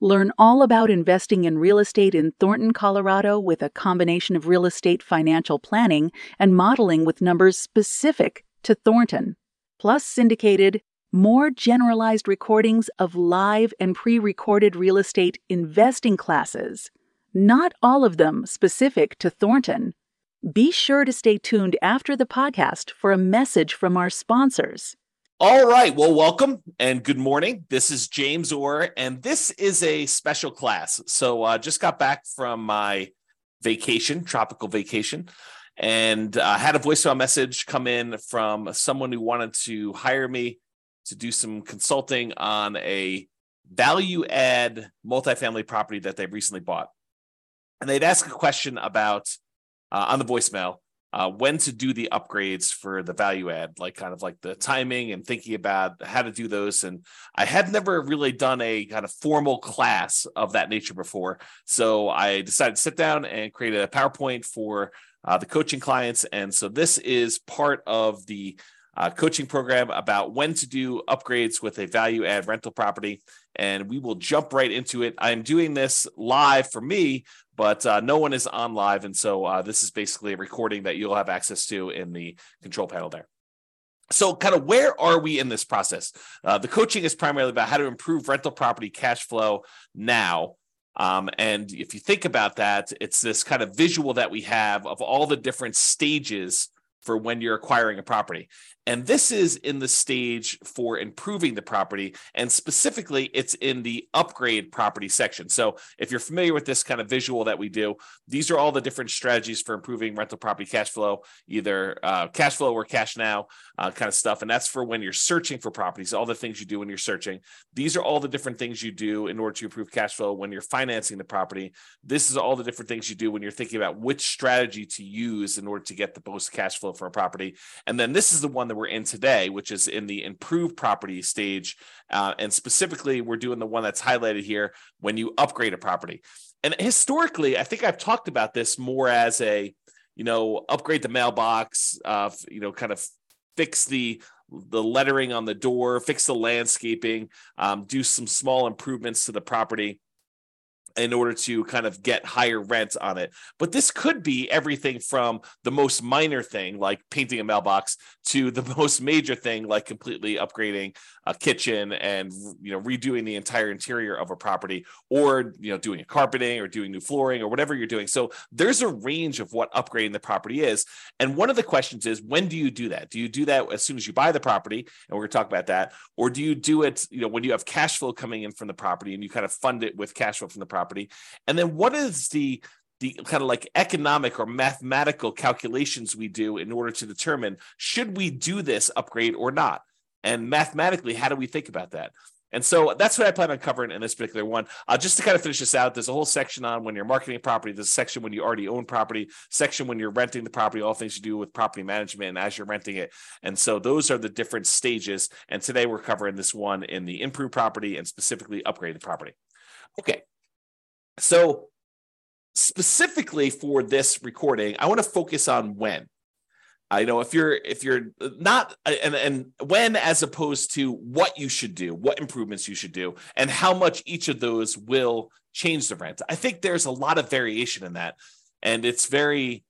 Learn all about investing in real estate in Thornton, Colorado with a combination of real estate financial planning and modeling with numbers specific to Thornton, plus syndicated, more generalized recordings of live and pre recorded real estate investing classes, not all of them specific to Thornton. Be sure to stay tuned after the podcast for a message from our sponsors. All right. Well, welcome and good morning. This is James Orr, and this is a special class. So, uh, just got back from my vacation, tropical vacation, and uh, had a voicemail message come in from someone who wanted to hire me to do some consulting on a value add multifamily property that they recently bought. And they'd ask a question about uh, on the voicemail uh, when to do the upgrades for the value add, like kind of like the timing and thinking about how to do those. And I had never really done a kind of formal class of that nature before. So I decided to sit down and create a PowerPoint for uh, the coaching clients. And so this is part of the uh, coaching program about when to do upgrades with a value add rental property. And we will jump right into it. I'm doing this live for me, but uh, no one is on live. And so uh, this is basically a recording that you'll have access to in the control panel there. So, kind of where are we in this process? Uh, the coaching is primarily about how to improve rental property cash flow now. Um, and if you think about that, it's this kind of visual that we have of all the different stages for when you're acquiring a property. And this is in the stage for improving the property. And specifically, it's in the upgrade property section. So, if you're familiar with this kind of visual that we do, these are all the different strategies for improving rental property cash flow, either uh, cash flow or cash now uh, kind of stuff. And that's for when you're searching for properties, all the things you do when you're searching. These are all the different things you do in order to improve cash flow when you're financing the property. This is all the different things you do when you're thinking about which strategy to use in order to get the most cash flow for a property. And then this is the one that we're in today, which is in the improved property stage. Uh, and specifically, we're doing the one that's highlighted here when you upgrade a property. And historically, I think I've talked about this more as a, you know, upgrade the mailbox, uh, you know, kind of fix the the lettering on the door, fix the landscaping, um, do some small improvements to the property in order to kind of get higher rent on it. But this could be everything from the most minor thing, like painting a mailbox, to the most major thing, like completely upgrading a kitchen and you know redoing the entire interior of a property, or you know doing a carpeting or doing new flooring or whatever you're doing. So there's a range of what upgrading the property is. And one of the questions is, when do you do that? Do you do that as soon as you buy the property? And we're going to talk about that, or do you do it, you know, when you have cash flow coming in from the property and you kind of fund it with cash flow from the property? Property? And then what is the the kind of like economic or mathematical calculations we do in order to determine should we do this upgrade or not? And mathematically, how do we think about that? And so that's what I plan on covering in this particular one. Uh, just to kind of finish this out, there's a whole section on when you're marketing property. There's a section when you already own property, section when you're renting the property, all things you do with property management and as you're renting it. And so those are the different stages. And today we're covering this one in the improved property and specifically upgrade the property. Okay, so, specifically for this recording, I want to focus on when. I know if you're if you're not and and when as opposed to what you should do, what improvements you should do, and how much each of those will change the rent. I think there's a lot of variation in that, and it's very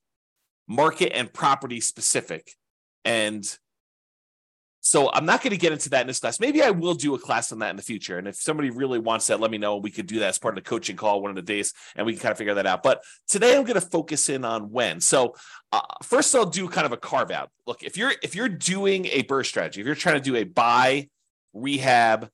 market and property specific. And so I'm not going to get into that in this class. Maybe I will do a class on that in the future. And if somebody really wants that, let me know. We could do that as part of the coaching call one of the days, and we can kind of figure that out. But today I'm going to focus in on when. So uh, first, I'll do kind of a carve out. Look, if you're if you're doing a BRRRR strategy, if you're trying to do a buy, rehab,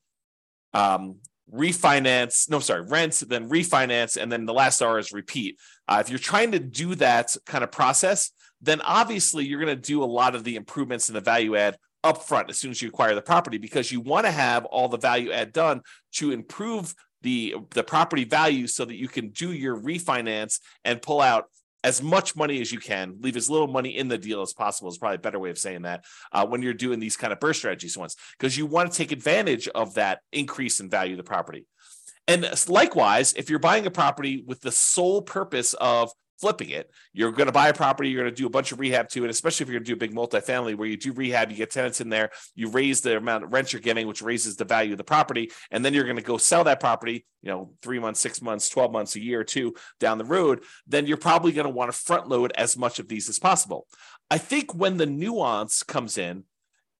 um, refinance, no, sorry, rent, then refinance, and then the last R is repeat. Uh, if you're trying to do that kind of process, then obviously you're going to do a lot of the improvements in the value add upfront as soon as you acquire the property because you want to have all the value add done to improve the the property value so that you can do your refinance and pull out as much money as you can, leave as little money in the deal as possible is probably a better way of saying that uh, when you're doing these kind of BRRRR strategies ones, because you want to take advantage of that increase in value of the property. And likewise, if you're buying a property with the sole purpose of flipping it. You're going to buy a property, you're going to do a bunch of rehab to it, especially if you're going to do a big multifamily where you do rehab, you get tenants in there, you raise the amount of rent you're getting, which raises the value of the property. And then you're going to go sell that property, you know, three months, six months, 12 months, a year or two down the road. Then you're probably going to want to front load as much of these as possible. I think when the nuance comes in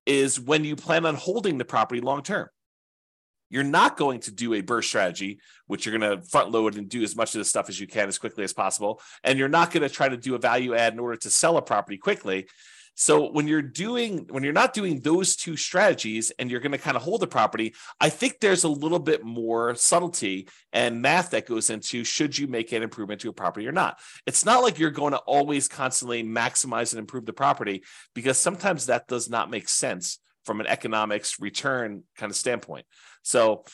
is when you plan on holding the property long term. You're not going to do a BRRRR strategy, which you're going to front load and do as much of the stuff as you can as quickly as possible. And you're not going to try to do a value add in order to sell a property quickly. So when you're doing when you're not doing those two strategies and you're going to kind of hold the property, I think there's a little bit more subtlety and math that goes into should you make an improvement to a property or not. It's not like you're going to always constantly maximize and improve the property because sometimes that does not make sense from an economics return kind of standpoint. So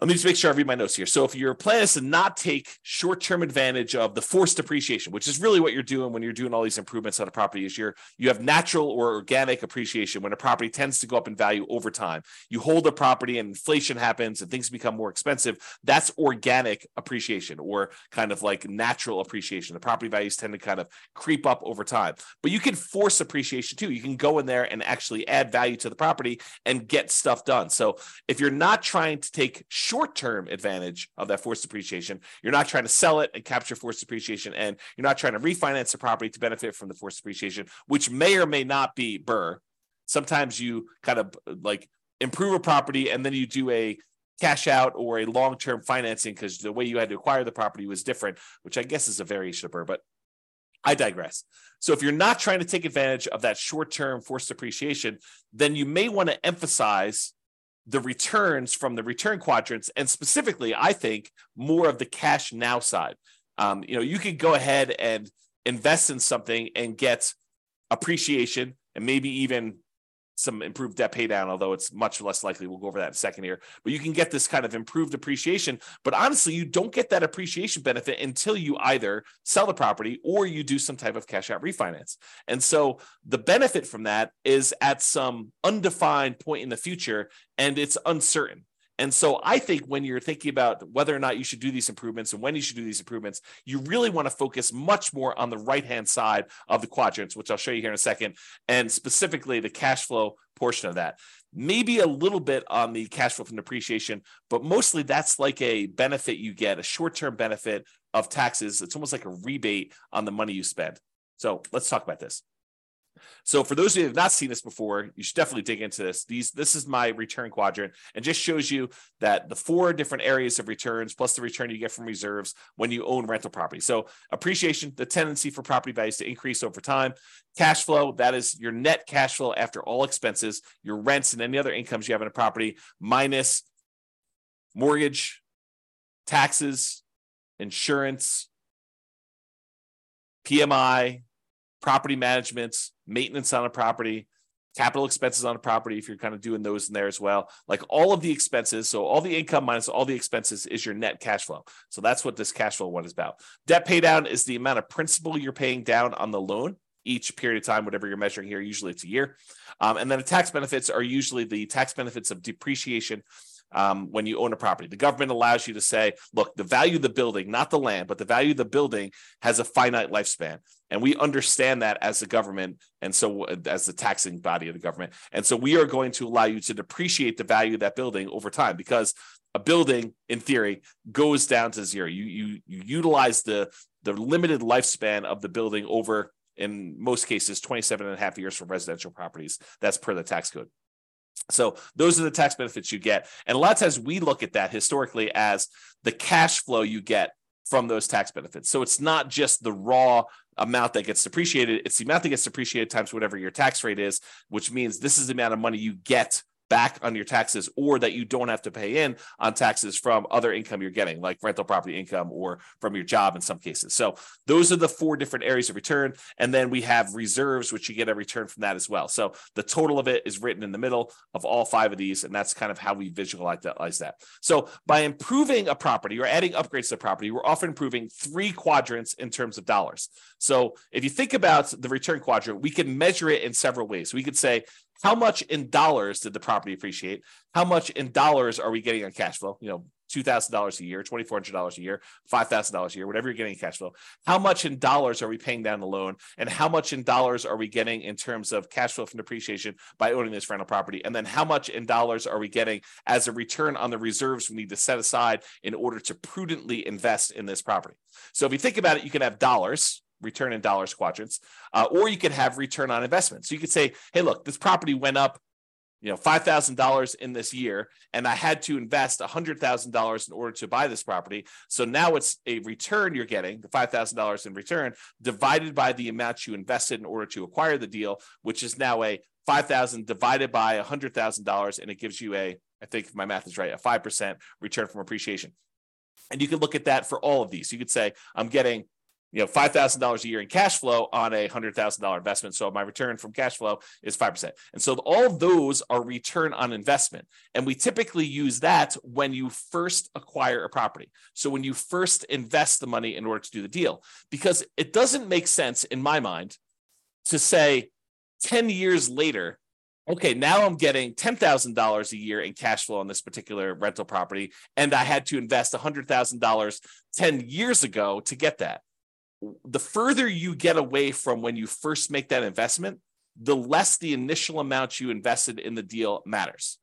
let me just make sure I read my notes here. So if your plan is to not take short-term advantage of the forced depreciation, which is really what you're doing when you're doing all these improvements on a property, is you're you have natural or organic appreciation when a property tends to go up in value over time. You hold a property and inflation happens and things become more expensive. That's organic appreciation or kind of like natural appreciation. The property values tend to kind of creep up over time. But you can force appreciation too. You can go in there and actually add value to the property and get stuff done. So if you're not trying to take short term advantage of that forced depreciation. You're not trying to sell it and capture forced depreciation, and you're not trying to refinance the property to benefit from the forced depreciation, which may or may not be BRRRR. Sometimes you kind of like improve a property and then you do a cash out or a long term financing because the way you had to acquire the property was different, which I guess is a variation of BRRRR, but I digress. So if you're not trying to take advantage of that short term forced depreciation, then you may want to emphasize the returns from the return quadrants, and specifically, I think more of the cash now side. Um, you know, you could go ahead and invest in something and get appreciation and maybe even some improved debt pay down, although it's much less likely. We'll go over that in a second here. But you can get this kind of improved appreciation. But honestly, you don't get that appreciation benefit until you either sell the property or you do some type of cash out refinance. And so the benefit from that is at some undefined point in the future and it's uncertain. And so I think when you're thinking about whether or not you should do these improvements and when you should do these improvements, you really want to focus much more on the right hand side of the quadrants, which I'll show you here in a second, and specifically the cash flow portion of that. Maybe a little bit on the cash flow from depreciation, but mostly that's like a benefit you get, a short term benefit of taxes. It's almost like a rebate on the money you spend. So let's talk about this. So for those of you who have not seen this before, you should definitely dig into this. These this is my return quadrant and just shows you that the four different areas of returns plus the return you get from reserves when you own rental property. So appreciation, the tendency for property values to increase over time. Cash flow, that is your net cash flow after all expenses, your rents and any other incomes you have in a property minus mortgage, taxes, insurance, PMI, property management, maintenance on a property, capital expenses on a property, if you're kind of doing those in there as well. Like all of the expenses, so all the income minus all the expenses is your net cash flow. So that's what this cash flow one is about. Debt pay down is the amount of principal you're paying down on the loan each period of time, whatever you're measuring here. Usually it's a year. Um, and then the tax benefits are usually the tax benefits of depreciation um, when you own a property. The government allows you to say, look, the value of the building, not the land, but the value of the building has a finite lifespan. And we understand that as the government, and so as the taxing body of the government. And so we are going to allow you to depreciate the value of that building over time because a building, in theory, goes down to zero. You you you utilize the the limited lifespan of the building over in most cases 27 and a half years for residential properties. That's per the tax code. So those are the tax benefits you get. And a lot of times we look at that historically as the cash flow you get from those tax benefits. So it's not just the raw amount that gets depreciated, it's the amount that gets depreciated times whatever your tax rate is, which means this is the amount of money you get back on your taxes or that you don't have to pay in on taxes from other income you're getting, like rental property income or from your job in some cases. So those are the four different areas of return. And then we have reserves, which you get a return from that as well. So the total of it is written in the middle of all five of these. And that's kind of how we visualize that. So by improving a property or adding upgrades to the property, we're often improving three quadrants in terms of dollars. So if you think about the return quadrant, we can measure it in several ways. We could say, how much in dollars did the property appreciate? How much in dollars are we getting on cash flow? You know, $2,000 a year, $2,400 a year, $5,000 a year, whatever you're getting in cash flow. How much in dollars are we paying down the loan? And how much in dollars are we getting in terms of cash flow from depreciation by owning this rental property? And then how much in dollars are we getting as a return on the reserves we need to set aside in order to prudently invest in this property? So if you think about it, you can have dollars, return in dollars quadrants, uh, or you could have return on investment. So you could say, hey, look, this property went up, you know, five thousand dollars in this year, and I had to invest hundred thousand dollars in order to buy this property. So now it's a return you're getting, the five thousand dollars in return, divided by the amount you invested in order to acquire the deal, which is now a five thousand divided by hundred thousand dollars, and it gives you a, I think my math is right, a five percent return from appreciation. And you can look at that for all of these. You could say, I'm getting you know, five thousand dollars a year in cash flow on a hundred thousand dollar investment. So my return from cash flow is five percent, and so all those are return on investment. And we typically use that when you first acquire a property. So when you first invest the money in order to do the deal, because it doesn't make sense in my mind to say ten years later. Okay, now I'm getting $10,000 a year in cash flow on this particular rental property, and I had to invest $100,000 10 years ago to get that the further you get away from when you first make that investment, the less the initial amount you invested in the deal matters.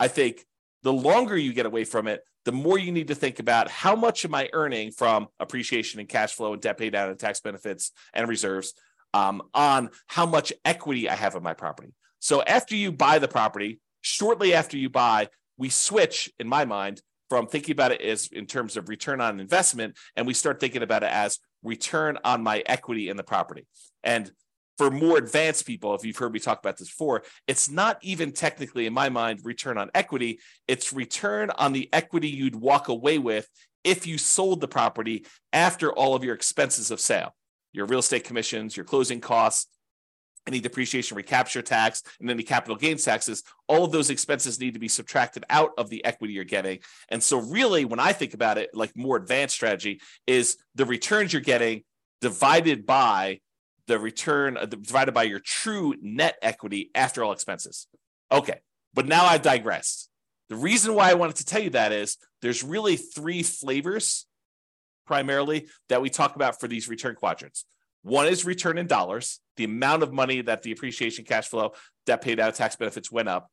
I think the longer you get away from it, the more you need to think about how much am I earning from appreciation and cash flow and debt pay down and tax benefits and reserves um, on how much equity I have in my property. So after you buy the property, shortly after you buy, we switch, in my mind, from thinking about it as in terms of return on investment, and we start thinking about it as return on my equity in the property. And for more advanced people, if you've heard me talk about this before, it's not even technically, in my mind, return on equity. It's return on the equity you'd walk away with if you sold the property after all of your expenses of sale, your real estate commissions, your closing costs, any depreciation recapture tax, and any capital gains taxes, all of those expenses need to be subtracted out of the equity you're getting. And so, really, when I think about it, like more advanced strategy is the returns you're getting divided by the return uh, divided by your true net equity after all expenses. Okay, but now I've digressed. The reason why I wanted to tell you that is there's really three flavors primarily that we talk about for these return quadrants. One is return in dollars, the amount of money that the appreciation cash flow, debt paid out, tax benefits went up.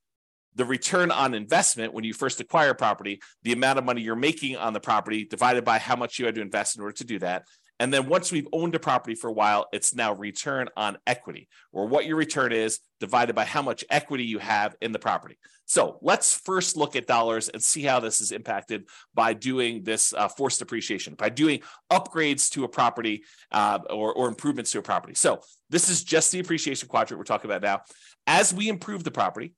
The return on investment when you first acquire property, the amount of money you're making on the property divided by how much you had to invest in order to do that. And then once we've owned a property for a while, it's now return on equity, or what your return is divided by how much equity you have in the property. So let's first look at dollars and see how this is impacted by doing this uh, forced depreciation, by doing upgrades to a property uh, or, or improvements to a property. So this is just the appreciation quadrant we're talking about now. As we improve the property,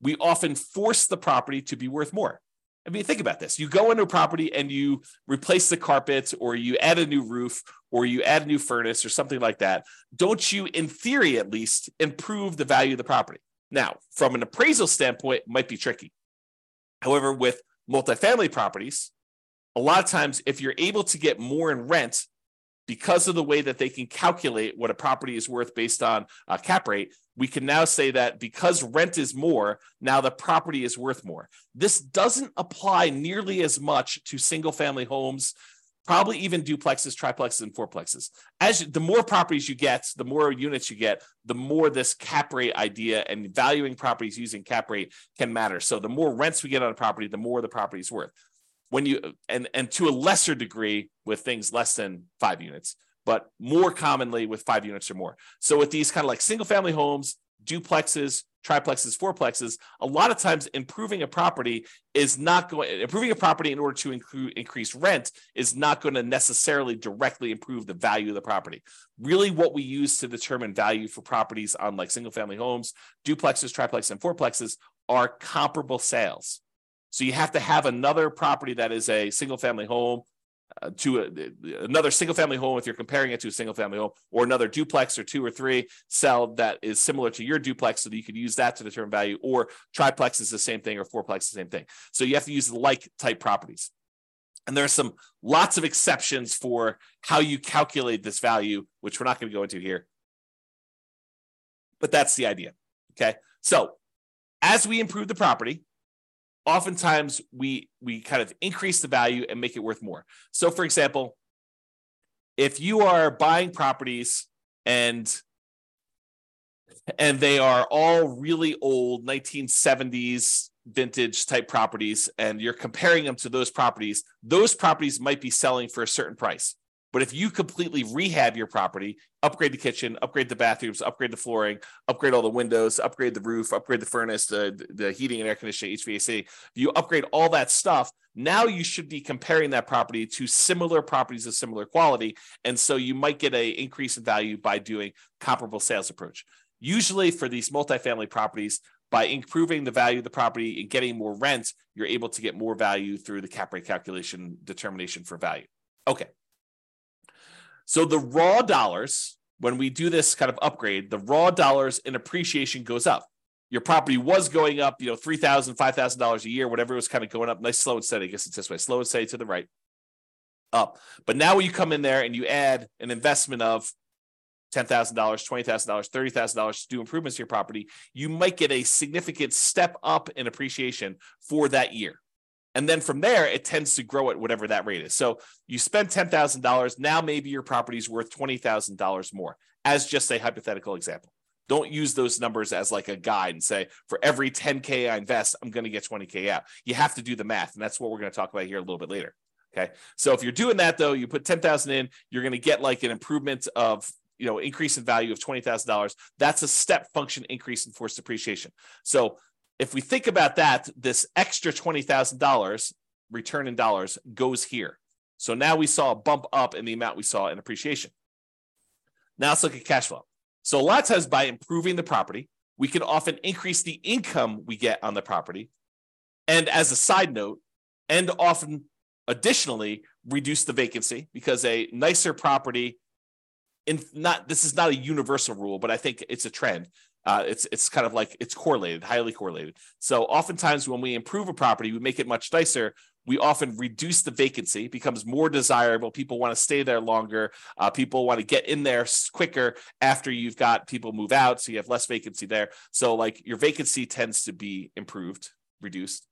we often force the property to be worth more. I mean, think about this. You go into a property and you replace the carpets, or you add a new roof, or you add a new furnace, or something like that. Don't you, in theory at least, improve the value of the property? Now, from an appraisal standpoint, it might be tricky. However, with multifamily properties, a lot of times, if you're able to get more in rent because of the way that they can calculate what a property is worth based on a cap rate, we can now say that because rent is more, now the property is worth more. This doesn't apply nearly as much to single family homes, probably even duplexes, triplexes, and fourplexes. As the more properties you get, the more units you get, the more this cap rate idea and valuing properties using cap rate can matter. So the more rents we get on a property, the more the property is worth when you and and to a lesser degree with things less than five units but more commonly with five units or more so with these kind of like single family homes duplexes triplexes fourplexes a lot of times improving a property is not going improving a property in order to incre- increase rent is not going to necessarily directly improve the value of the property really what we use to determine value for properties on like single family homes duplexes triplexes and fourplexes are comparable sales. So you have to have another property that is a single family home uh, to a, another single family home if you're comparing it to a single family home or another duplex or two or three sell that is similar to your duplex so that you could use that to determine value or triplex is the same thing or fourplex is the same thing. So you have to use like type properties. And there are some lots of exceptions for how you calculate this value which we're not going to go into here. But that's the idea okay? So as we improve the property oftentimes we we kind of increase the value and make it worth more. So for example, if you are buying properties and and they are all really old 1970s vintage type properties and you're comparing them to those properties, those properties might be selling for a certain price. But if you completely rehab your property, upgrade the kitchen, upgrade the bathrooms, upgrade the flooring, upgrade all the windows, upgrade the roof, upgrade the furnace, the, the heating and air conditioning, HVAC, you upgrade all that stuff, now you should be comparing that property to similar properties of similar quality. And so you might get an increase in value by doing comparable sales approach. Usually for these multifamily properties, by improving the value of the property and getting more rent, you're able to get more value through the cap rate calculation determination for value. Okay. So the raw dollars, when we do this kind of upgrade, the raw dollars in appreciation goes up. Your property was going up, you know, $3,000, $5,000 a year, whatever was kind of going up, nice, slow and steady. I guess it's this way, slow and steady to the right, up. But now when you come in there and you add an investment of $10,000, $20,000, $30,000 to do improvements to your property, you might get a significant step up in appreciation for that year. And then from there, it tends to grow at whatever that rate is. So you spend $10,000. Now maybe your property is worth $20,000 more, as just a hypothetical example. Don't use those numbers as like a guide and say, for every 10K I invest, I'm going to get 20K out. You have to do the math. And that's what we're going to talk about here a little bit later. Okay. So if you're doing that though, you put 10,000 in, you're going to get like an improvement of you know increase in value of $20,000 that's a step function increase in forced depreciation so if we think about that, this extra $20,000 return in dollars goes here. So now we saw a bump up in the amount we saw in appreciation. Now let's look at cash flow. So a lot of times by improving the property, we can often increase the income we get on the property. And as a side note, and often additionally reduce the vacancy because a nicer property in not this is not a universal rule, but I think it's a trend. Uh, it's it's kind of like it's correlated, highly correlated. So oftentimes when we improve a property, we make it much nicer. We often reduce the vacancy, becomes more desirable. People want to stay there longer. Uh, people want to get in there quicker after you've got people move out, so you have less vacancy there. So like your vacancy tends to be improved, reduced.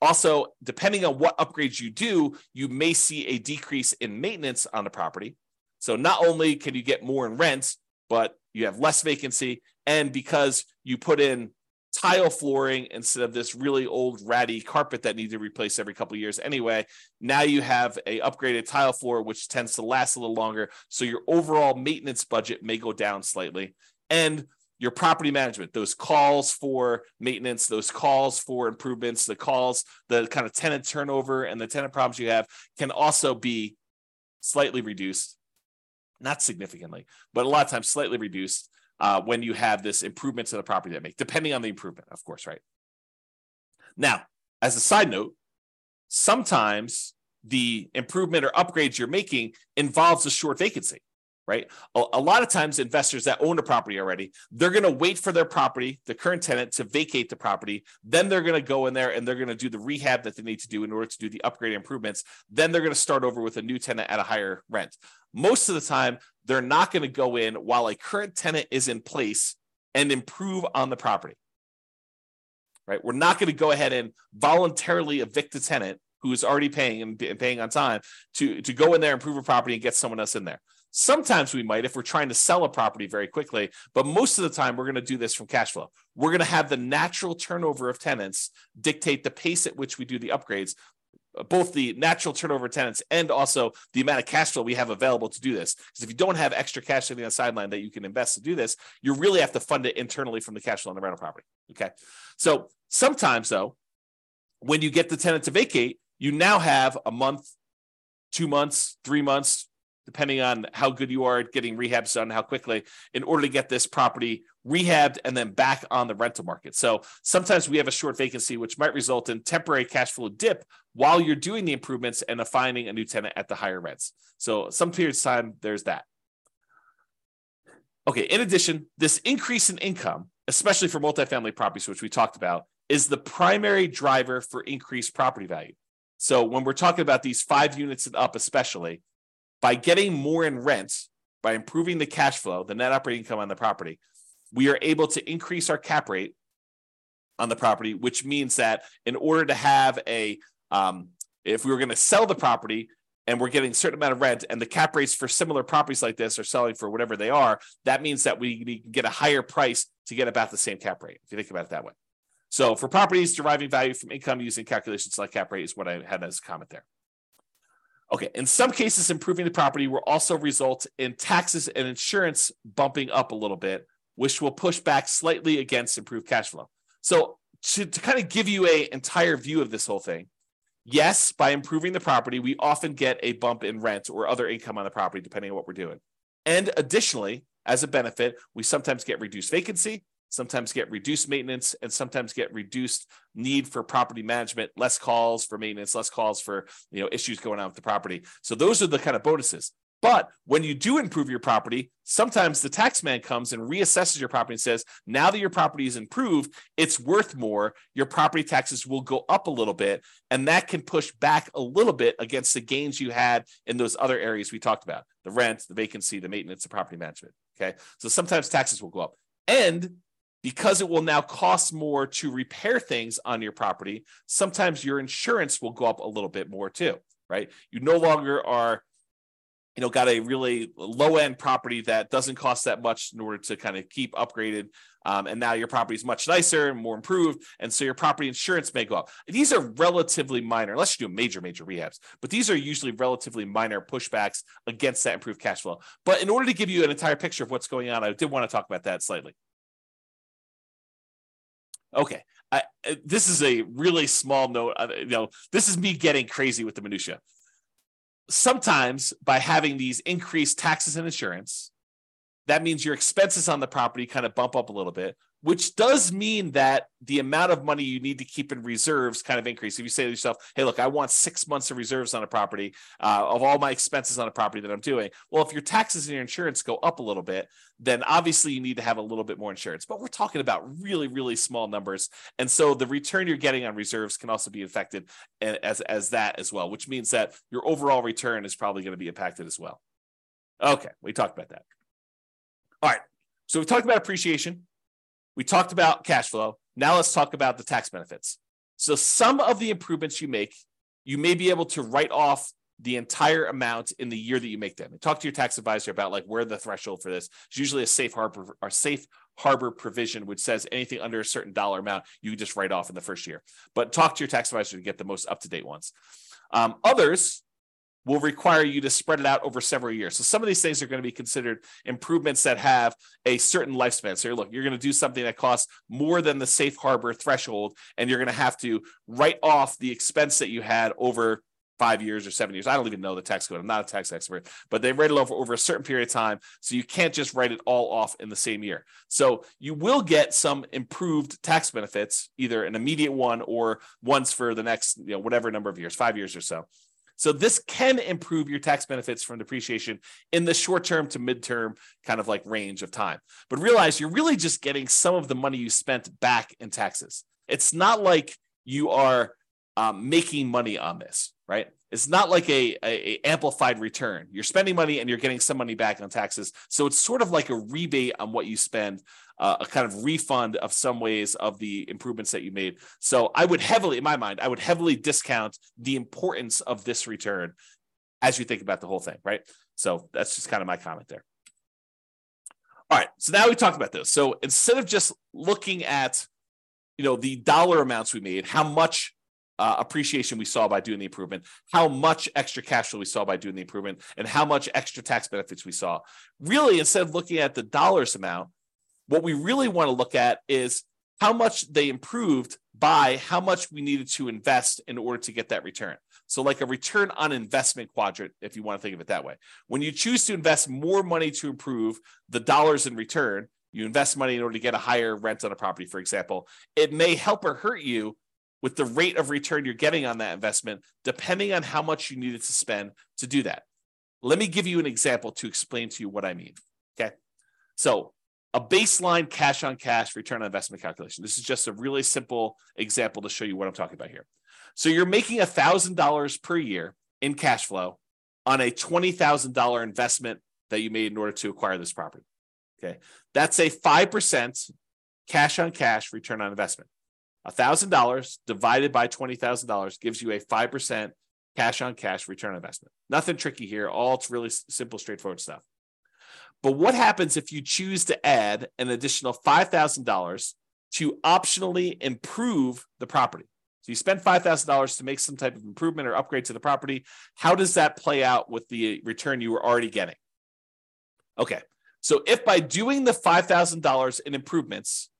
Also, depending on what upgrades you do, you may see a decrease in maintenance on the property. So not only can you get more in rent, but you have less vacancy. And because you put in tile flooring instead of this really old ratty carpet that needs to replace every couple of years anyway now you have a upgraded tile floor which tends to last a little longer. So your overall maintenance budget may go down slightly. And your property management those calls for maintenance those calls for improvements the calls the kind of tenant turnover and the tenant problems you have can also be slightly reduced. Not significantly, but a lot of times slightly reduced uh, when you have this improvement to the property that make, depending on the improvement, of course, right? Now, as a side note, sometimes the improvement or upgrades you're making involves a short vacancy right? A, a, lot of times, investors that own a property already, they're going to wait for their property, the current tenant, to vacate the property. Then they're going to go in there and they're going to do the rehab that they need to do in order to do the upgrade improvements. Then they're going to start over with a new tenant at a higher rent. Most of the time, they're not going to go in while a current tenant is in place and improve on the property. Right? We're not going to go ahead and voluntarily evict the tenant who is already paying and paying on time to, to go in there, improve a property, and get someone else in there. Sometimes we might if we're trying to sell a property very quickly, but most of the time we're going to do this from cash flow. We're going to have the natural turnover of tenants dictate the pace at which we do the upgrades, both the natural turnover of tenants and also the amount of cash flow we have available to do this. Because if you don't have extra cash sitting on the sideline that you can invest to do this, you really have to fund it internally from the cash flow on the rental property. Okay. So sometimes though, when you get the tenant to vacate, you now have a month, two months, three months, depending on how good you are at getting rehabs done, how quickly, in order to get this property rehabbed and then back on the rental market. So sometimes we have a short vacancy, which might result in temporary cash flow dip while you're doing the improvements and finding a new tenant at the higher rents. So some periods of time, there's that. Okay, in addition, this increase in income, especially for multifamily properties, which we talked about, is the primary driver for increased property value. So when we're talking about these five units and up, especially, by getting more in rent, by improving the cash flow, the net operating income on the property, we are able to increase our cap rate on the property, which means that in order to have a, um, if we were going to sell the property and we're getting a certain amount of rent, and the cap rates for similar properties like this are selling for whatever they are, that means that we, get a higher price to get about the same cap rate, if you think about it that way. So for properties deriving value from income using calculations like cap rate is what I had as a comment there. Okay, in some cases, improving the property will also result in taxes and insurance bumping up a little bit, which will push back slightly against improved cash flow. So to, to kind of give you a entire view of this whole thing, yes, by improving the property, we often get a bump in rent or other income on the property, depending on what we're doing. And additionally, as a benefit, we sometimes get reduced vacancy sometimes get reduced maintenance and sometimes get reduced need for property management less calls for maintenance less calls for you know issues going on with the property. So those are the kind of bonuses. But when you do improve your property sometimes the tax man comes and reassesses your property and says now that your property is improved it's worth more. Your property taxes will go up a little bit. And that can push back a little bit against the gains you had in those other areas we talked about the rent the vacancy the maintenance the property management okay? So sometimes taxes will go up. And because it will now cost more to repair things on your property, sometimes your insurance will go up a little bit more too, right? You no longer are, you know, got a really low end property that doesn't cost that much in order to kind of keep upgraded. Um, and now your property is much nicer and more improved. And so your property insurance may go up. These are relatively minor, unless you do major, major rehabs, but these are usually relatively minor pushbacks against that improved cash flow. But in order to give you an entire picture of what's going on, I did want to talk about that slightly. Okay. I, uh, this is a really small note. Uh, you know, this is me getting crazy with the minutia. Sometimes by having these increased taxes and insurance, that means your expenses on the property kind of bump up a little bit, which does mean that the amount of money you need to keep in reserves kind of increase. If you say to yourself, hey, look, I want six months of reserves on a property uh, of all my expenses on a property that I'm doing. Well, if your taxes and your insurance go up a little bit, then obviously you need to have a little bit more insurance. But we're talking about really, really small numbers. And so the return you're getting on reserves can also be affected as, as that as well, which means that your overall return is probably going to be impacted as well. Okay, we talked about that. All right. So we talked about appreciation. We talked about cash flow. Now let's talk about the tax benefits. So some of the improvements you make, you may be able to write off the entire amount in the year that you make them. And talk to your tax advisor about like where the threshold for this. It's usually a safe harbor or safe harbor provision which says anything under a certain dollar amount you just write off in the first year. But talk to your tax advisor to get the most up to date ones. Um, others will require you to spread it out over several years. So some of these things are going to be considered improvements that have a certain lifespan. So look, you're going to do something that costs more than the safe harbor threshold, and you're going to have to write off the expense that you had over five years or seven years. I don't even know the tax code. I'm not a tax expert, but they write it off over a certain period of time. So you can't just write it all off in the same year. So you will get some improved tax benefits, either an immediate one or ones for the next, you know, whatever number of years, five years or so. So this can improve your tax benefits from depreciation in the short term to midterm kind of like range of time. But realize you're really just getting some of the money you spent back in taxes. It's not like you are um, making money on this, right? It's not like a, a, a, amplified return. You're spending money and you're getting some money back on taxes. So it's sort of like a rebate on what you spend, uh, a kind of refund of some ways of the improvements that you made. So I would heavily, in my mind, I would heavily discount the importance of this return as you think about the whole thing, right? So that's just kind of my comment there. All right. So now we talked about this. So instead of just looking at, you know, the dollar amounts we made, how much uh, appreciation we saw by doing the improvement, how much extra cash flow we saw by doing the improvement, and how much extra tax benefits we saw. Really, instead of looking at the dollars amount, what we really want to look at is how much they improved by how much we needed to invest in order to get that return. So, like a return on investment quadrant, if you want to think of it that way. When you choose to invest more money to improve the dollars in return, you invest money in order to get a higher rent on a property, for example, it may help or hurt you with the rate of return you're getting on that investment, depending on how much you needed to spend to do that. Let me give you an example to explain to you what I mean. Okay. So, a baseline cash on cash return on investment calculation. This is just a really simple example to show you what I'm talking about here. So, you're making $1,000 per year in cash flow on a $20,000 investment that you made in order to acquire this property. Okay. That's a 5% cash on cash return on investment. $1,000 divided by $20,000 gives you a 5% cash on cash return on investment. Nothing tricky here. All it's really simple, straightforward stuff. But what happens if you choose to add an additional $5,000 to optionally improve the property? So you spend $5,000 to make some type of improvement or upgrade to the property. How does that play out with the return you were already getting? Okay. So if by doing the $5,000 in improvements,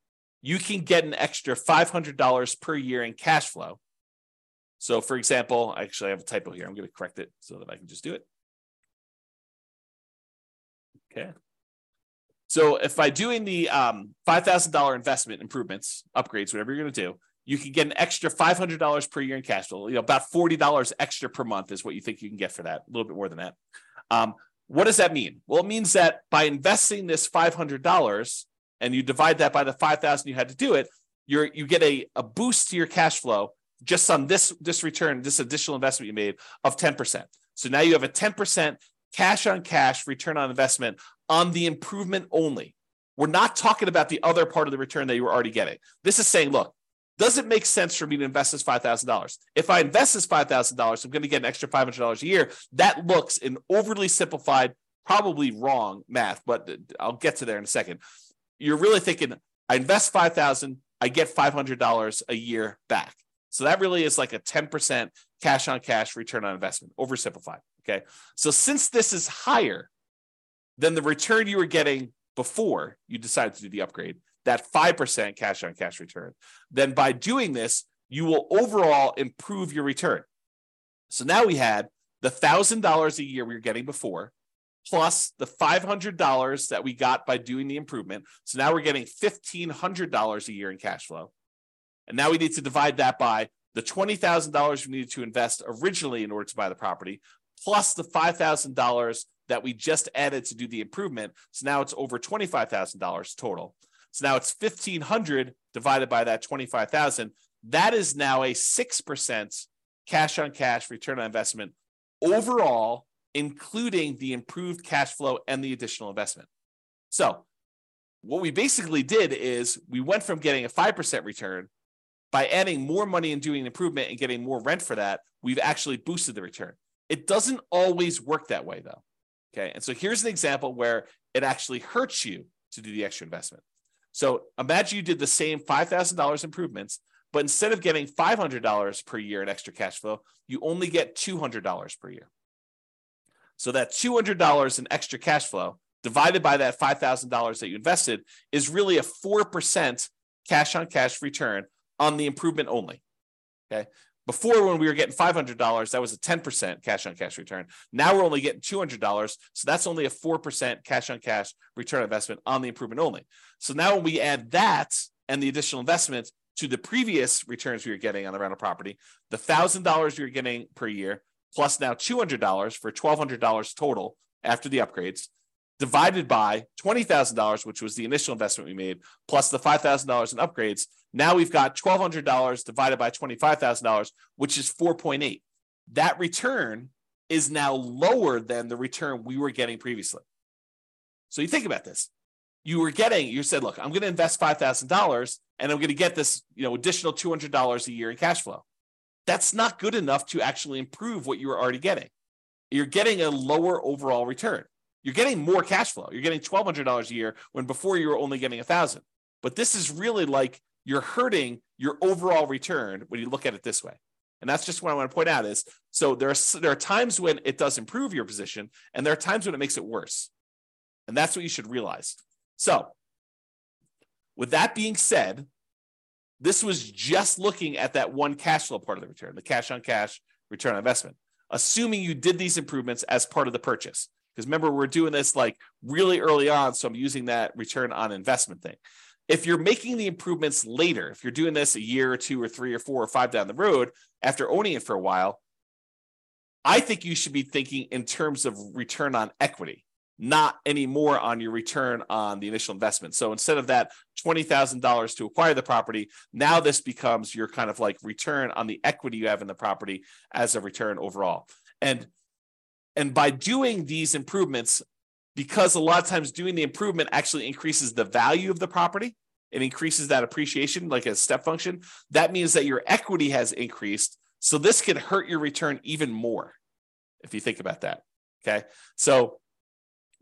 you can get an extra $500 per year in cash flow. So, for example, actually, I have a typo here. I'm going to correct it so that I can just do it. Okay. So, if by doing the um, $5,000 investment improvements, upgrades, whatever you're going to do, you can get an extra $500 per year in cash flow. You know, about $40 extra per month is what you think you can get for that. A little bit more than that. Um, what does that mean? Well, it means that by investing this $500, and you divide that by the 5,000 you had to do it, you're, you get a, a boost to your cash flow just on this, this return, this additional investment you made of 10%. So now you have a 10% cash on cash return on investment on the improvement only. We're not talking about the other part of the return that you were already getting. This is saying, look, does it make sense for me to invest this $5,000? If I invest this $5,000, I'm going to get an extra $500 a year. That looks an overly simplified, probably wrong math, but I'll get to there in a second you're really thinking, I invest 5000 I get $500 a year back. So that really is like a 10% cash on cash return on investment, oversimplified. Okay. So since this is higher than the return you were getting before you decided to do the upgrade, that 5% cash on cash return, then by doing this, you will overall improve your return. So now we had the $1,000 a year we were getting before plus the $500 that we got by doing the improvement. So now we're getting $1,500 a year in cash flow. And now we need to divide that by the $20,000 we needed to invest originally in order to buy the property, plus the $5,000 that we just added to do the improvement. So now it's over $25,000 total. So now it's 1500 divided by that 25,000. That is now a 6% cash on cash return on investment overall including the improved cash flow and the additional investment. So, what we basically did is we went from getting a 5% return by adding more money and doing an improvement and getting more rent for that, we've actually boosted the return. It doesn't always work that way though. Okay. And so here's an example where it actually hurts you to do the extra investment. So imagine you did the same $5,000 improvements, but instead of getting $500 per year in extra cash flow, you only get $200 per year. So that $200 in extra cash flow divided by that $5,000 that you invested is really a 4% cash on cash return on the improvement only. Okay. Before, when we were getting $500, that was a 10% cash on cash return. Now we're only getting $200. So that's only a 4% cash on cash return investment on the improvement only. So now when we add that and the additional investment to the previous returns we were getting on the rental property, the $1,000 we were getting per year plus now $200 for $1,200 total after the upgrades, divided by $20,000, which was the initial investment we made, plus the $5,000 in upgrades. Now we've got $1,200 divided by $25,000, which is 4.8. That return is now lower than the return we were getting previously. So you think about this. You were getting, you said, look, I'm going to invest $5,000 and I'm going to get this, you know, additional $200 a year in cash flow that's not good enough to actually improve what you were already getting. You're getting a lower overall return. You're getting more cash flow. You're getting $1,200 a year when before you were only getting a thousand. But this is really like you're hurting your overall return when you look at it this way. And that's just what I want to point out is so there are, there are times when it does improve your position and there are times when it makes it worse. And that's what you should realize. So with that being said, this was just looking at that one cash flow part of the return, the cash on cash return on investment, assuming you did these improvements as part of the purchase. Because remember, we're doing this like really early on. So I'm using that return on investment thing. If you're making the improvements later, if you're doing this a year or two or three or four or five down the road after owning it for a while, I think you should be thinking in terms of return on equity, not anymore on your return on the initial investment. So instead of that $20,000 to acquire the property, now this becomes your kind of like return on the equity you have in the property as a return overall. And and by doing these improvements, because a lot of times doing the improvement actually increases the value of the property, it increases that appreciation like a step function. That means that your equity has increased. So this can hurt your return even more if you think about that. Okay. So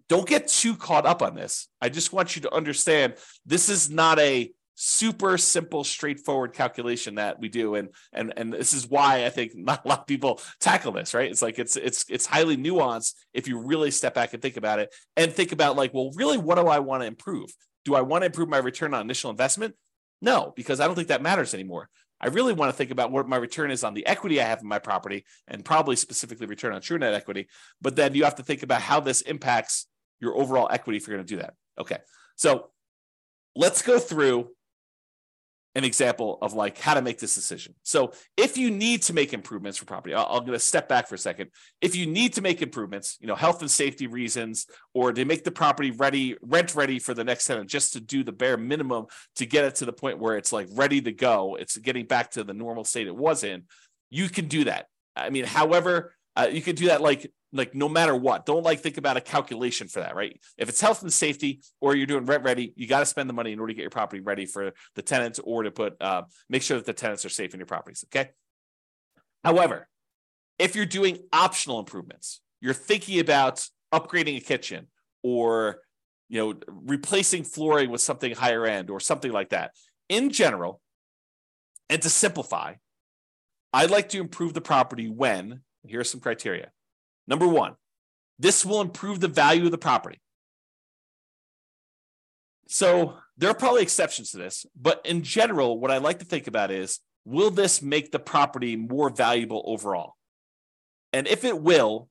don't get too caught up on this. I just want you to understand this is not a super simple, straightforward calculation that we do, and and and this is why I think not a lot of people tackle this. Right? It's like it's it's it's highly nuanced if you really step back and think about it, and think about like, well, really, what do I want to improve? Do I want to improve my return on initial investment? No, because I don't think that matters anymore. I really want to think about what my return is on the equity I have in my property, and probably specifically return on true net equity. But then you have to think about how this impacts your overall equity if you're going to do that. Okay, so let's go through an example of like how to make this decision. So if you need to make improvements for property, i am going to step back for a second. If you need to make improvements, you know, health and safety reasons, or to make the property ready, rent ready for the next tenant, just to do the bare minimum to get it to the point where it's like ready to go, it's getting back to the normal state it was in, you can do that. I mean, however, uh, you can do that like like no matter what. Don't like think about a calculation for that, right? If it's health and safety or you're doing rent ready, you got to spend the money in order to get your property ready for the tenants or to put uh, make sure that the tenants are safe in your properties. Okay. However, if you're doing optional improvements, you're thinking about upgrading a kitchen or you know replacing flooring with something higher end or something like that. In general, and to simplify, I'd like to improve the property when here are some criteria. Number one, this will improve the value of the property. So there are probably exceptions to this, but in general, what I like to think about is will this make the property more valuable overall? And if it will,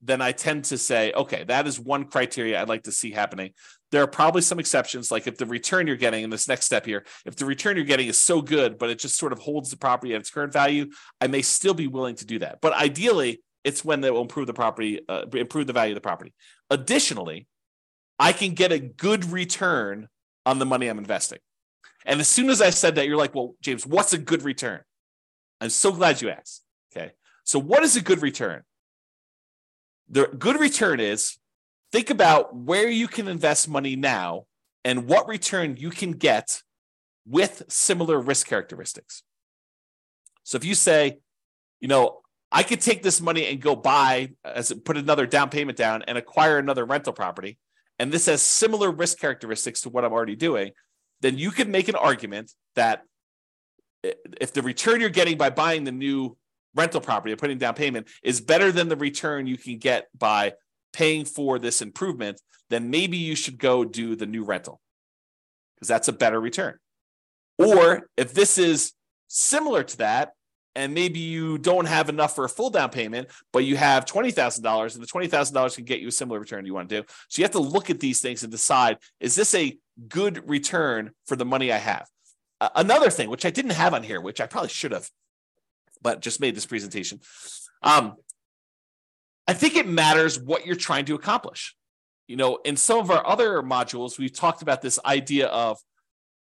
then I tend to say, okay, that is one criteria I'd like to see happening. There are probably some exceptions, like if the return you're getting in this next step here, if the return you're getting is so good, but it just sort of holds the property at its current value, I may still be willing to do that. But ideally, it's when they will improve the property, uh, improve the value of the property. Additionally, I can get a good return on the money I'm investing. And as soon as I said that, you're like, well, James, what's a good return? I'm so glad you asked. Okay. So, what is a good return? The good return is think about where you can invest money now and what return you can get with similar risk characteristics. So, if you say, you know, I could take this money and go buy, as put another down payment down and acquire another rental property, and this has similar risk characteristics to what I'm already doing, then you could make an argument that if the return you're getting by buying the new rental property and putting down payment is better than the return you can get by paying for this improvement, then maybe you should go do the new rental. Because that's a better return. Or if this is similar to that, and maybe you don't have enough for a full down payment, but you have $20,000 and the $20,000 can get you a similar return you want to do. So you have to look at these things and decide is this a good return for the money I have? Uh, another thing, which I didn't have on here, which I probably should have, but just made this presentation. Um, I think it matters what you're trying to accomplish. You know, in some of our other modules, we've talked about this idea of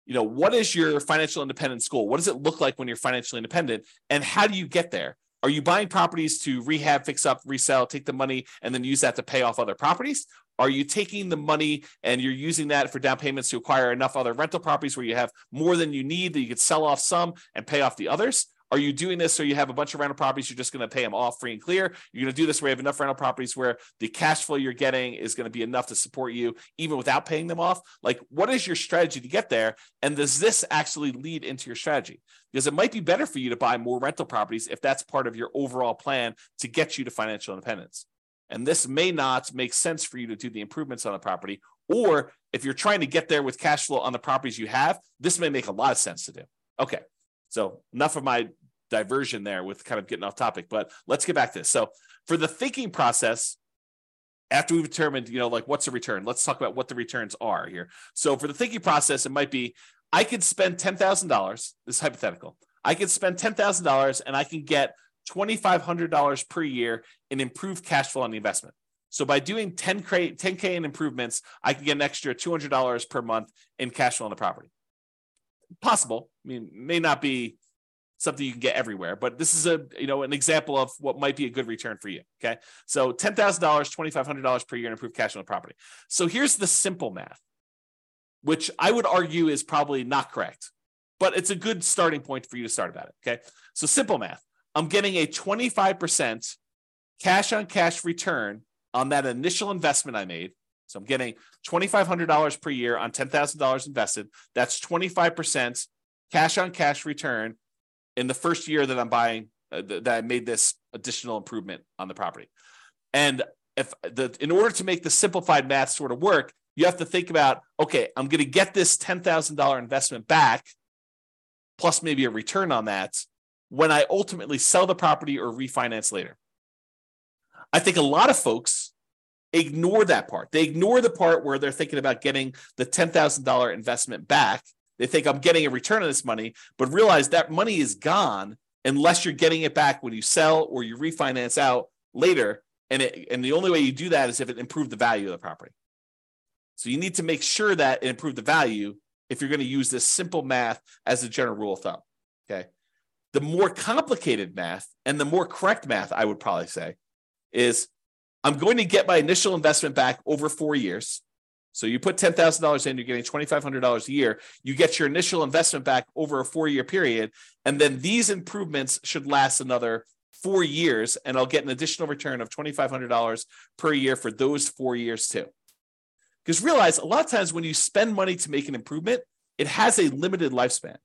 you know what is your financial independence goal what does it look like when you're financially independent? And how do you get there? Are you buying properties to rehab fix up resell take the money and then use that to pay off other properties? Are you taking the money and you're using that for down payments to acquire enough other rental properties where you have more than you need that you could sell off some and pay off the others are you doing this so you have a bunch of rental properties? You're just going to pay them off free and clear. You're going to do this where you have enough rental properties where the cash flow you're getting is going to be enough to support you even without paying them off. Like, what is your strategy to get there? And does this actually lead into your strategy? Because it might be better for you to buy more rental properties if that's part of your overall plan to get you to financial independence. And this may not make sense for you to do the improvements on the property. Or if you're trying to get there with cash flow on the properties you have, this may make a lot of sense to do. Okay. So enough of my diversion there with kind of getting off topic, but let's get back to this. So for the thinking process, after we've determined, you know, like what's a return, let's talk about what the returns are here. So for the thinking process, it might be I could spend $10,000. This is hypothetical. I could spend $10,000 and I can get $2,500 per year in improved cash flow on the investment. So by doing 10K, 10K in improvements, I can get an extra $200 per month in cash flow on the property. Possible. I mean, may not be something you can get everywhere, but this is a you know an example of what might be a good return for you. Okay, so ten thousand dollars, twenty five hundred dollars per year in improved cash on the property. So here's the simple math, which I would argue is probably not correct, but it's a good starting point for you to start about it. Okay, so simple math. I'm getting a twenty five percent cash on cash return on that initial investment I made. So I'm getting $2,500 per year on $10,000 invested. That's 25% cash on cash return in the first year that I'm buying, uh, th- that I made this additional improvement on the property. And if the, in order to make the simplified math sort of work, you have to think about, okay, I'm going to get this $10,000 investment back, plus maybe a return on that when I ultimately sell the property or refinance later. I think a lot of folks ignore that part. They ignore the part where they're thinking about getting the $10,000 investment back. They think I'm getting a return on this money, but realize that money is gone unless you're getting it back when you sell or you refinance out later. And it, and the only way you do that is if it improved the value of the property. So you need to make sure that it improved the value if you're going to use this simple math as a general rule of thumb. Okay. The more complicated math and the more correct math, I would probably say, is I'm going to get my initial investment back over four years. So you put $10,000 in, you're getting $2,500 a year. You get your initial investment back over a four year period. And then these improvements should last another four years. And I'll get an additional return of $2,500 per year for those four years too. Because realize a lot of times when you spend money to make an improvement, it has a limited lifespan.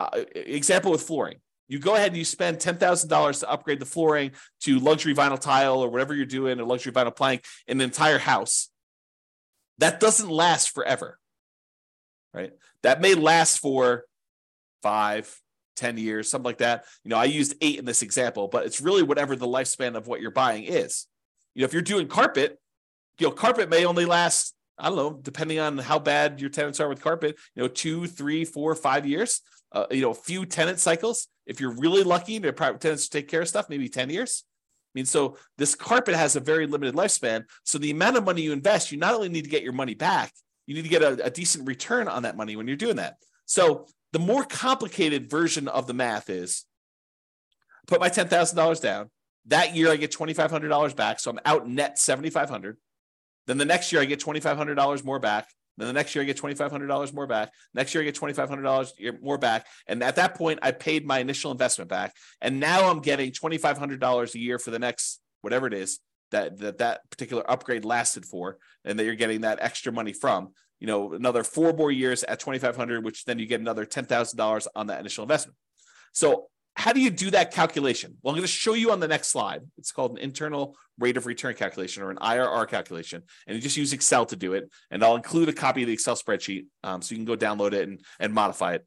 Uh, example with flooring you go ahead and you spend $10,000 to upgrade the flooring to luxury vinyl tile or whatever you're doing, or luxury vinyl plank in the entire house. That doesn't last forever, right? That may last for five, ten years, something like that. You know, I used eight in this example, but it's really whatever the lifespan of what you're buying is. You know, if you're doing carpet, you know, carpet may only last, I don't know, depending on how bad your tenants are with carpet, you know, two, three, four, five years uh, you know, a few tenant cycles. If you're really lucky to private tenants take care of stuff, maybe 10 years. I mean, so this carpet has a very limited lifespan. So the amount of money you invest, you not only need to get your money back, you need to get a, a decent return on that money when you're doing that. So the more complicated version of the math is put my $10,000 down. That year I get $2,500 back. So I'm out net 7,500. Then the next year I get $2,500 more back. Then the next year I get $2,500 more back. Next year I get $2,500 more back. And at that point, I paid my initial investment back. And now I'm getting $2,500 a year for the next, whatever it is that, that that particular upgrade lasted for, and that you're getting that extra money from. You know, another four more years at 2,500, which then you get another $10,000 on that initial investment. So how do you do that calculation? Well, I'm going to show you on the next slide. It's called an internal rate of return calculation or an IRR calculation. And you just use Excel to do it. And I'll include a copy of the Excel spreadsheet um, so you can go download it and, and modify it.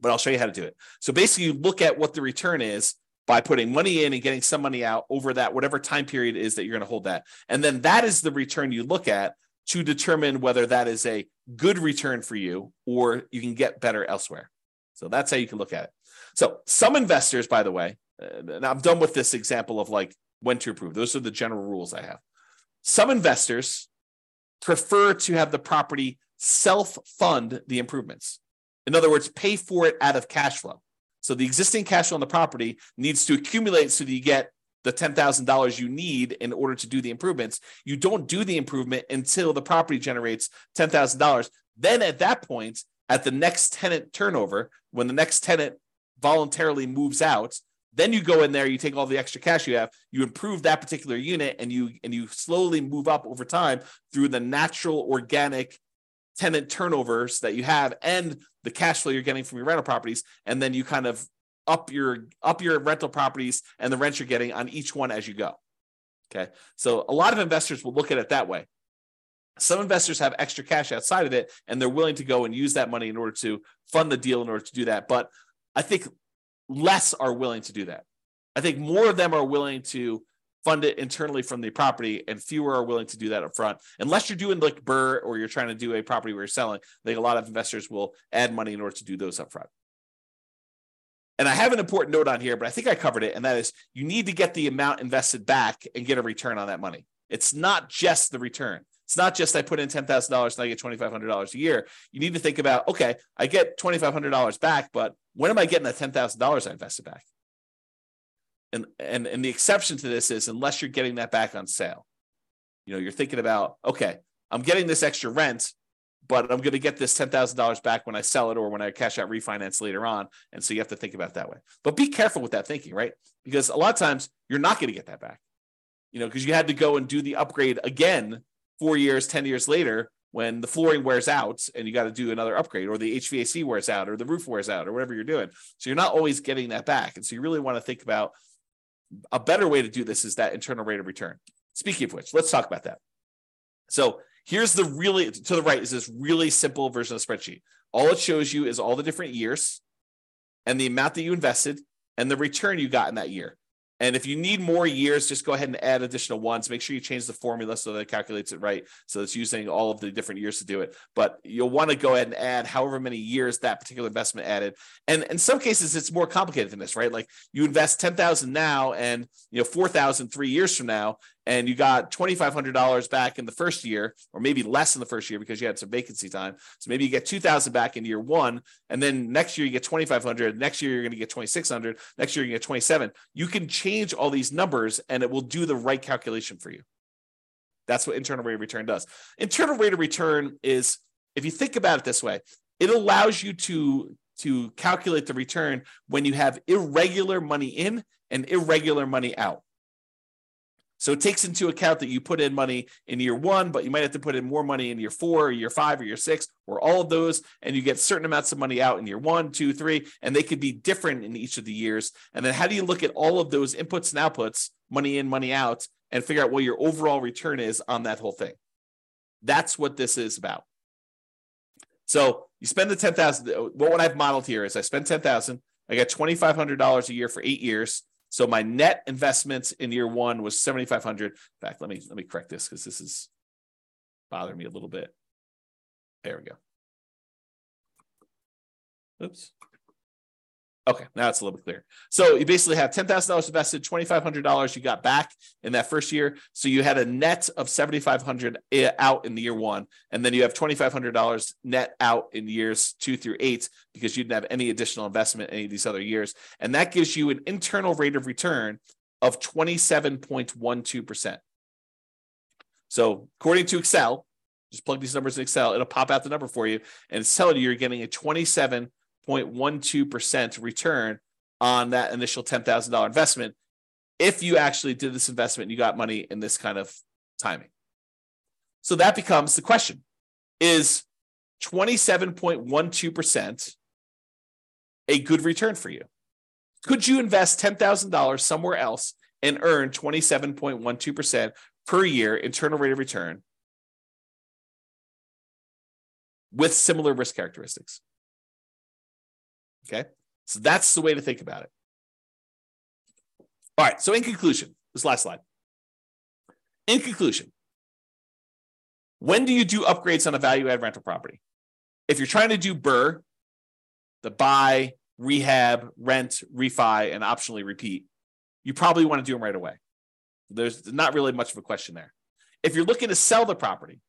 But I'll show you how to do it. So basically, you look at what the return is by putting money in and getting some money out over that, whatever time period is that you're going to hold that. And then that is the return you look at to determine whether that is a good return for you or you can get better elsewhere. So that's how you can look at it. So some investors, by the way, uh, and I'm done with this example of like when to approve. Those are the general rules I have. Some investors prefer to have the property self fund the improvements. In other words, pay for it out of cash flow. So the existing cash flow on the property needs to accumulate so that you get the $10,000 you need in order to do the improvements. You don't do the improvement until the property generates $10,000. Then at that point, at the next tenant turnover, when the next tenant voluntarily moves out then you go in there you take all the extra cash you have you improve that particular unit and you and you slowly move up over time through the natural organic tenant turnovers that you have and the cash flow you're getting from your rental properties. And then you kind of up your up your rental properties and the rent you're getting on each one as you go. Okay. So a lot of investors will look at it that way. Some investors have extra cash outside of it and they're willing to go and use that money in order to fund the deal in order to do that. But I think less are willing to do that. I think more of them are willing to fund it internally from the property, and fewer are willing to do that up front. Unless you're doing like BRRRR or you're trying to do a property where you're selling, I think a lot of investors will add money in order to do those up front. And I have an important note on here, but I think I covered it, and that is you need to get the amount invested back and get a return on that money. It's not just the return. It's not just I put in ten thousand dollars and I get twenty five hundred dollars a year. You need to think about okay, I get twenty five hundred dollars back, but when am I getting that ten thousand dollars I invested back? And and and the exception to this is unless you're getting that back on sale. You know, you're thinking about okay, I'm getting this extra rent, but I'm going to get this ten thousand dollars back when I sell it or when I cash out refinance later on. And so you have to think about that way. But be careful with that thinking, right? Because a lot of times you're not going to get that back. You know, because you had to go and do the upgrade again four years, 10 years later, when the flooring wears out and you got to do another upgrade, or the HVAC wears out, or the roof wears out, or whatever you're doing. So you're not always getting that back. And so you really want to think about a better way to do this is that internal rate of return. Speaking of which, let's talk about that. So here's the really to the right is this really simple version of spreadsheet. All it shows you is all the different years and the amount that you invested and the return you got in that year. And if you need more years, just go ahead and add additional ones. Make sure you change the formula so that it calculates it right. So it's using all of the different years to do it. But you'll want to go ahead and add however many years that particular investment added. And in some cases, it's more complicated than this, right? Like you invest 10,000 now and you know 4,000 three years from now, and you got $2,500 back in the first year, or maybe less in the first year because you had some vacancy time. So maybe you get 2,000 back in year one, and then next year you get 2,500. Next year you're going to get 2,600. Next year you get 27. You can change all these numbers, and it will do the right calculation for you. That's what internal rate of return does. Internal rate of return is, if you think about it this way, it allows you to to calculate the return when you have irregular money in and irregular money out. So it takes into account that you put in money in year one, but you might have to put in more money in year four, or year five, or year six, or all of those, and you get certain amounts of money out in year one, two, three, and they could be different in each of the years. And then how do you look at all of those inputs and outputs, money in, money out, and figure out what your overall return is on that whole thing? That's what this is about. So you spend the ten thousand. What I've modeled here is I spend ten thousand. I got twenty five hundred dollars a year for eight years. So my net investments in year one was 7,500. In fact, let me, let me correct this because this is bothering me a little bit. There we go. Oops. Okay, now it's a little bit clear. So you basically have ten thousand dollars invested, twenty five hundred dollars you got back in that first year. So you had a net of seventy five hundred out in the year one, and then you have twenty five hundred dollars net out in years two through eight because you didn't have any additional investment any of these other years, and that gives you an internal rate of return of twenty seven point one two percent. So according to Excel, just plug these numbers in Excel, it'll pop out the number for you, and it's telling you you're getting a twenty seven 0.12% return on that initial $10,000 investment if you actually did this investment you got money in this kind of timing. So that becomes the question is 27.12% a good return for you? Could you invest $10,000 somewhere else and earn 27.12% per year internal rate of return with similar risk characteristics? Okay. So that's the way to think about it. All right. So, in conclusion, this last slide. In conclusion, when do you do upgrades on a value add rental property? If you're trying to do BRRRR, the buy, rehab, rent, refi, and optionally repeat, you probably want to do them right away. There's not really much of a question there. If you're looking to sell the property,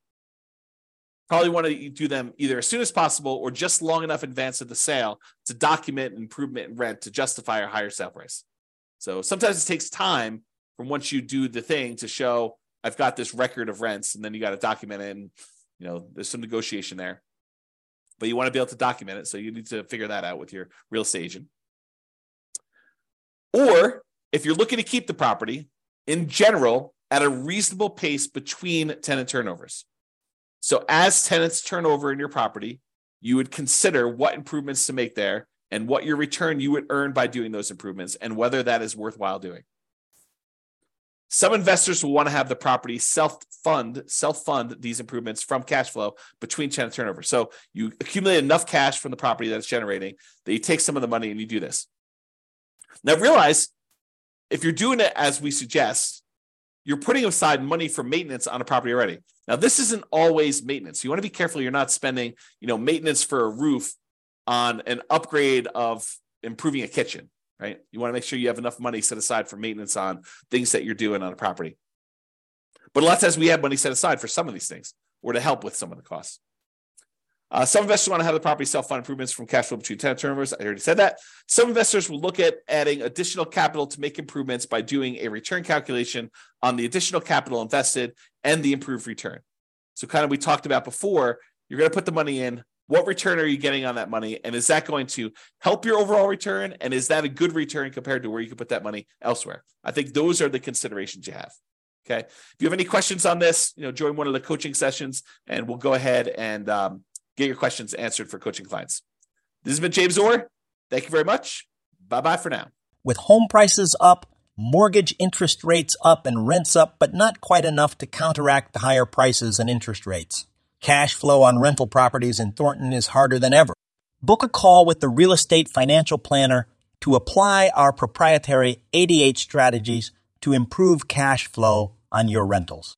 probably want to do them either as soon as possible or just long enough in advance of the sale to document improvement in rent to justify a higher sale price. So sometimes it takes time from once you do the thing to show I've got this record of rents, and then you got to document it, and you know there's some negotiation there. But you want to be able to document it, so you need to figure that out with your real estate agent. Or if you're looking to keep the property in general at a reasonable pace between tenant turnovers. So as tenants turn over in your property, you would consider what improvements to make there and what your return you would earn by doing those improvements and whether that is worthwhile doing. Some investors will want to have the property self-fund, self-fund these improvements from cash flow between tenant turnover. So you accumulate enough cash from the property that it's generating that you take some of the money and you do this. Now realize if you're doing it as we suggest, you're putting aside money for maintenance on a property already. Now this isn't always maintenance. You want to be careful you're not spending, you know, maintenance for a roof on an upgrade of improving a kitchen, right? You want to make sure you have enough money set aside for maintenance on things that you're doing on a property. But a lot of times we have money set aside for some of these things or to help with some of the costs. Uh, some investors want to have the property self-fund improvements from cash flow between tenant turnovers. I already said that. Some investors will look at adding additional capital to make improvements by doing a return calculation on the additional capital invested and the improved return. So, kind of we talked about before, you're going to put the money in. What return are you getting on that money? And is that going to help your overall return? And is that a good return compared to where you could put that money elsewhere? I think those are the considerations you have. Okay. If you have any questions on this, you know, join one of the coaching sessions and we'll go ahead and um, get your questions answered for coaching clients. This has been James Orr. Thank you very much. Bye bye for now. With home prices up, mortgage interest rates up, and rents up, but not quite enough to counteract the higher prices and interest rates. Cash flow on rental properties in Thornton is harder than ever. Book a call with the real estate financial planner to apply our proprietary 88 strategies to improve cash flow on your rentals.